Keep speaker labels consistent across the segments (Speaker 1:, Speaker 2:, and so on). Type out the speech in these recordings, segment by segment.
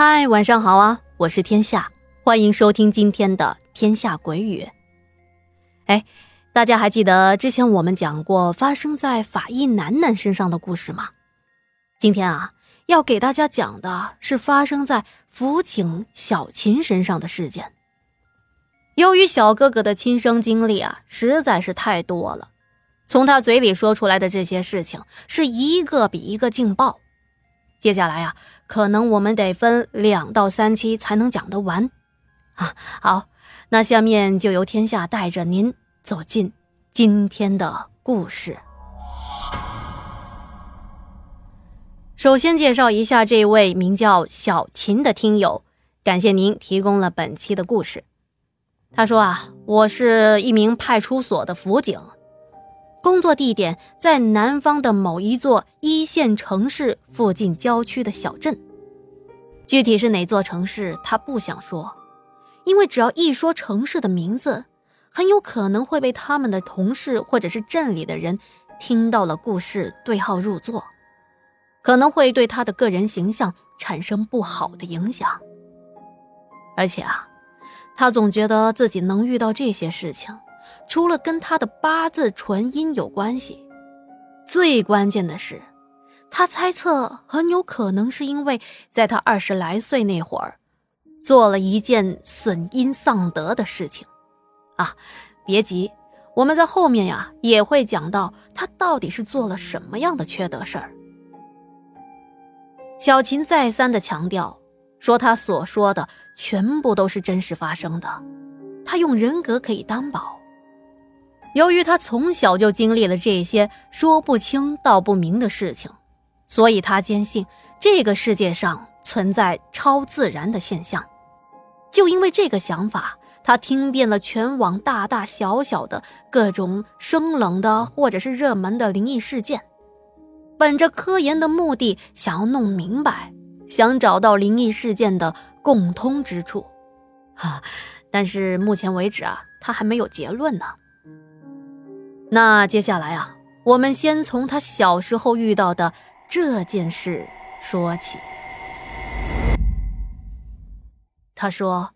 Speaker 1: 嗨，晚上好啊！我是天下，欢迎收听今天的《天下鬼语》。哎，大家还记得之前我们讲过发生在法医楠楠身上的故事吗？今天啊，要给大家讲的是发生在辅警小琴身上的事件。由于小哥哥的亲身经历啊，实在是太多了，从他嘴里说出来的这些事情，是一个比一个劲爆。接下来啊，可能我们得分两到三期才能讲得完，啊，好，那下面就由天下带着您走进今天的故事。首先介绍一下这位名叫小琴的听友，感谢您提供了本期的故事。他说啊，我是一名派出所的辅警。工作地点在南方的某一座一线城市附近郊区的小镇，具体是哪座城市他不想说，因为只要一说城市的名字，很有可能会被他们的同事或者是镇里的人听到了故事对号入座，可能会对他的个人形象产生不好的影响。而且啊，他总觉得自己能遇到这些事情。除了跟他的八字纯阴有关系，最关键的是，他猜测很有可能是因为在他二十来岁那会儿，做了一件损阴丧德的事情。啊，别急，我们在后面呀也会讲到他到底是做了什么样的缺德事儿。小琴再三的强调，说他所说的全部都是真实发生的，他用人格可以担保。由于他从小就经历了这些说不清道不明的事情，所以他坚信这个世界上存在超自然的现象。就因为这个想法，他听遍了全网大大小小的各种生冷的或者是热门的灵异事件，本着科研的目的，想要弄明白，想找到灵异事件的共通之处。哈，但是目前为止啊，他还没有结论呢。那接下来啊，我们先从他小时候遇到的这件事说起。他说，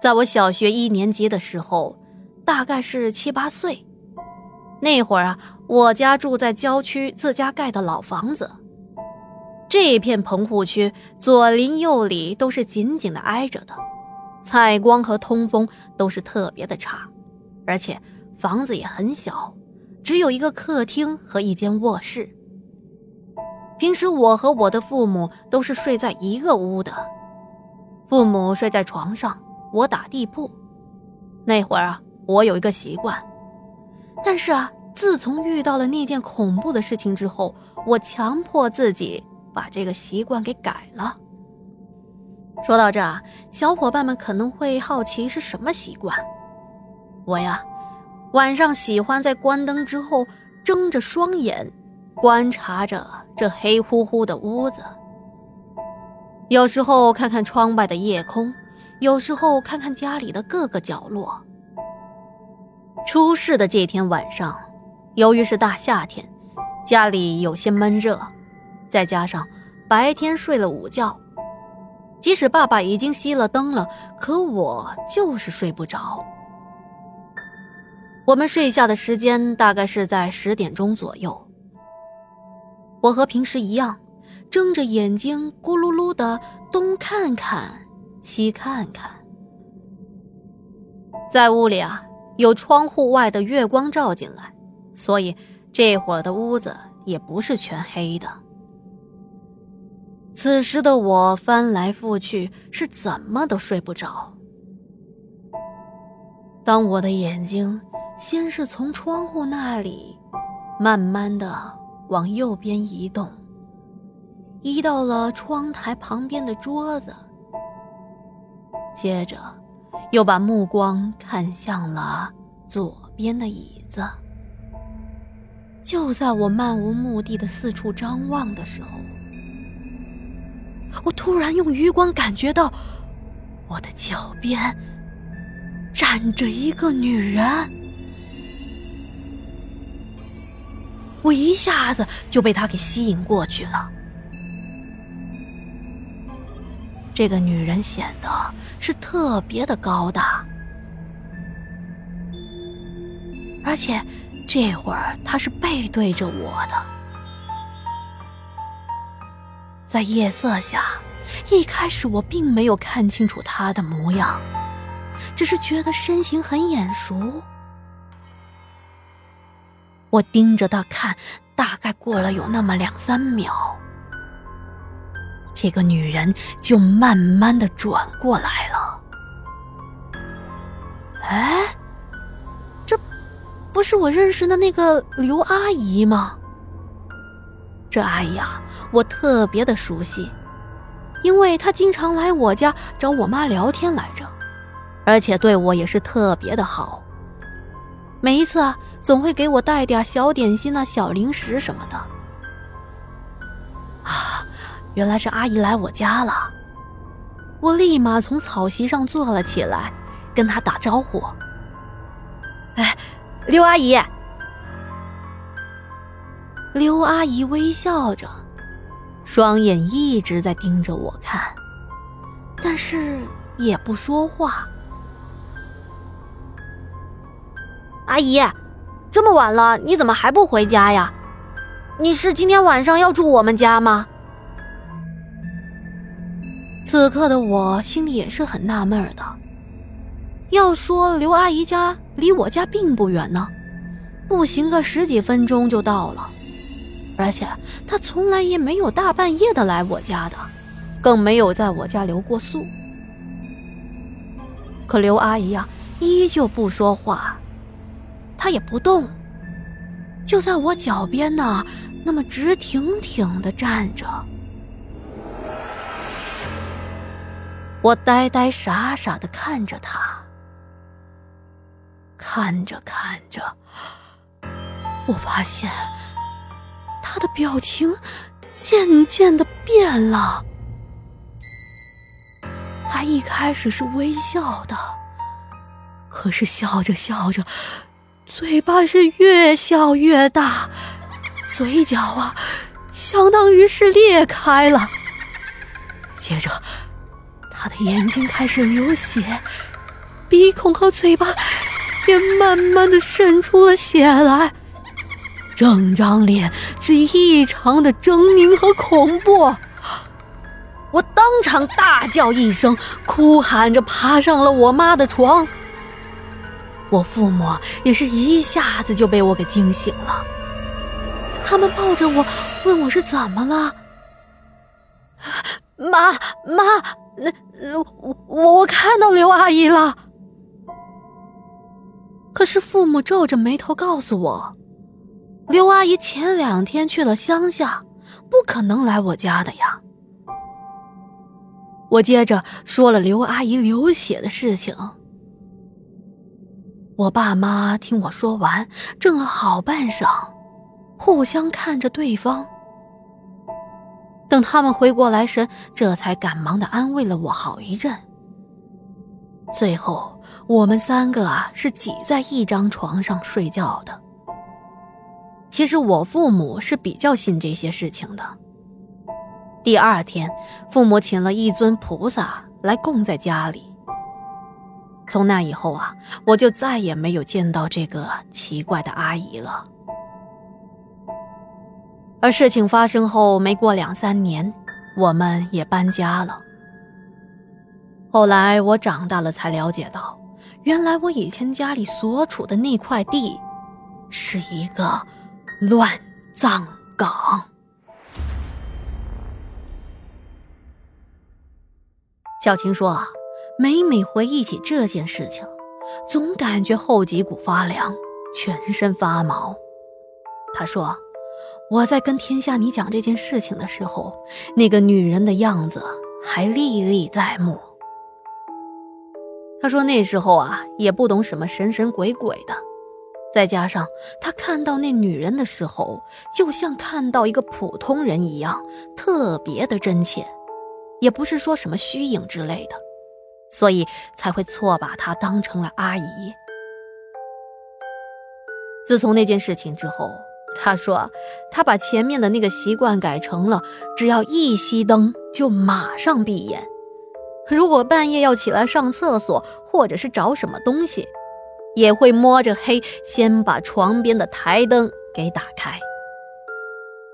Speaker 1: 在我小学一年级的时候，大概是七八岁，那会儿啊，我家住在郊区自家盖的老房子，这片棚户区左邻右里都是紧紧的挨着的，采光和通风都是特别的差，而且房子也很小。只有一个客厅和一间卧室。平时我和我的父母都是睡在一个屋的，父母睡在床上，我打地铺。那会儿啊，我有一个习惯，但是啊，自从遇到了那件恐怖的事情之后，我强迫自己把这个习惯给改了。说到这儿，小伙伴们可能会好奇是什么习惯？我呀。晚上喜欢在关灯之后睁着双眼，观察着这黑乎乎的屋子。有时候看看窗外的夜空，有时候看看家里的各个角落。出事的这天晚上，由于是大夏天，家里有些闷热，再加上白天睡了午觉，即使爸爸已经熄了灯了，可我就是睡不着。我们睡下的时间大概是在十点钟左右。我和平时一样，睁着眼睛咕噜噜的东看看西看看。在屋里啊，有窗户外的月光照进来，所以这会儿的屋子也不是全黑的。此时的我翻来覆去，是怎么都睡不着。当我的眼睛……先是从窗户那里，慢慢的往右边移动，移到了窗台旁边的桌子，接着又把目光看向了左边的椅子。就在我漫无目的的四处张望的时候，我突然用余光感觉到，我的脚边站着一个女人。我一下子就被他给吸引过去了。这个女人显得是特别的高大，而且这会儿她是背对着我的，在夜色下，一开始我并没有看清楚她的模样，只是觉得身形很眼熟。我盯着她看，大概过了有那么两三秒。这个女人就慢慢的转过来了。哎，这不是我认识的那个刘阿姨吗？这阿姨啊，我特别的熟悉，因为她经常来我家找我妈聊天来着，而且对我也是特别的好。每一次啊，总会给我带点小点心啊、小零食什么的。啊。原来是阿姨来我家了，我立马从草席上坐了起来，跟她打招呼：“哎，刘阿姨。”刘阿姨微笑着，双眼一直在盯着我看，但是也不说话。阿姨，这么晚了，你怎么还不回家呀？你是今天晚上要住我们家吗？此刻的我心里也是很纳闷的。要说刘阿姨家离我家并不远呢，步行个十几分钟就到了，而且她从来也没有大半夜的来我家的，更没有在我家留过宿。可刘阿姨呀，依旧不说话，他也不动，就在我脚边呢，那么直挺挺的站着。我呆呆傻傻的看着他，看着看着，我发现他的表情渐渐的变了。他一开始是微笑的，可是笑着笑着，嘴巴是越笑越大，嘴角啊，相当于是裂开了。接着。他的眼睛开始流血，鼻孔和嘴巴也慢慢的渗出了血来，整张脸是异常的狰狞和恐怖。我当场大叫一声，哭喊着爬上了我妈的床。我父母也是一下子就被我给惊醒了，他们抱着我问我是怎么了，妈妈。那我我我看到刘阿姨了，可是父母皱着眉头告诉我，刘阿姨前两天去了乡下，不可能来我家的呀。我接着说了刘阿姨流血的事情，我爸妈听我说完，怔了好半晌，互相看着对方。等他们回过来神，这才赶忙的安慰了我好一阵。最后，我们三个啊是挤在一张床上睡觉的。其实我父母是比较信这些事情的。第二天，父母请了一尊菩萨来供在家里。从那以后啊，我就再也没有见到这个奇怪的阿姨了。而事情发生后没过两三年，我们也搬家了。后来我长大了才了解到，原来我以前家里所处的那块地，是一个乱葬岗。小晴说，每每回忆起这件事情，总感觉后脊骨发凉，全身发毛。他说。我在跟天下你讲这件事情的时候，那个女人的样子还历历在目。他说那时候啊，也不懂什么神神鬼鬼的，再加上他看到那女人的时候，就像看到一个普通人一样，特别的真切，也不是说什么虚影之类的，所以才会错把她当成了阿姨。自从那件事情之后。他说：“他把前面的那个习惯改成了，只要一熄灯就马上闭眼，如果半夜要起来上厕所，或者是找什么东西，也会摸着黑先把床边的台灯给打开。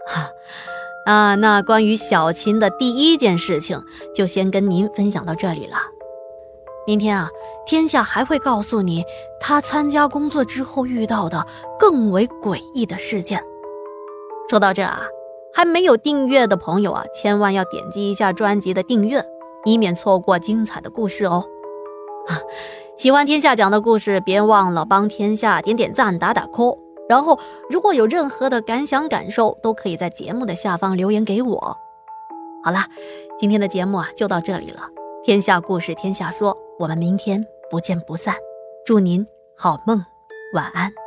Speaker 1: 哈，啊，那关于小琴的第一件事情，就先跟您分享到这里了。明天啊，天下还会告诉你他参加工作之后遇到的更为诡异的事件。说到这啊，还没有订阅的朋友啊，千万要点击一下专辑的订阅，以免错过精彩的故事哦。啊，喜欢天下讲的故事，别忘了帮天下点点赞、打打 call。然后，如果有任何的感想、感受，都可以在节目的下方留言给我。好了，今天的节目啊就到这里了。天下故事，天下说，我们明天不见不散。祝您好梦，晚安。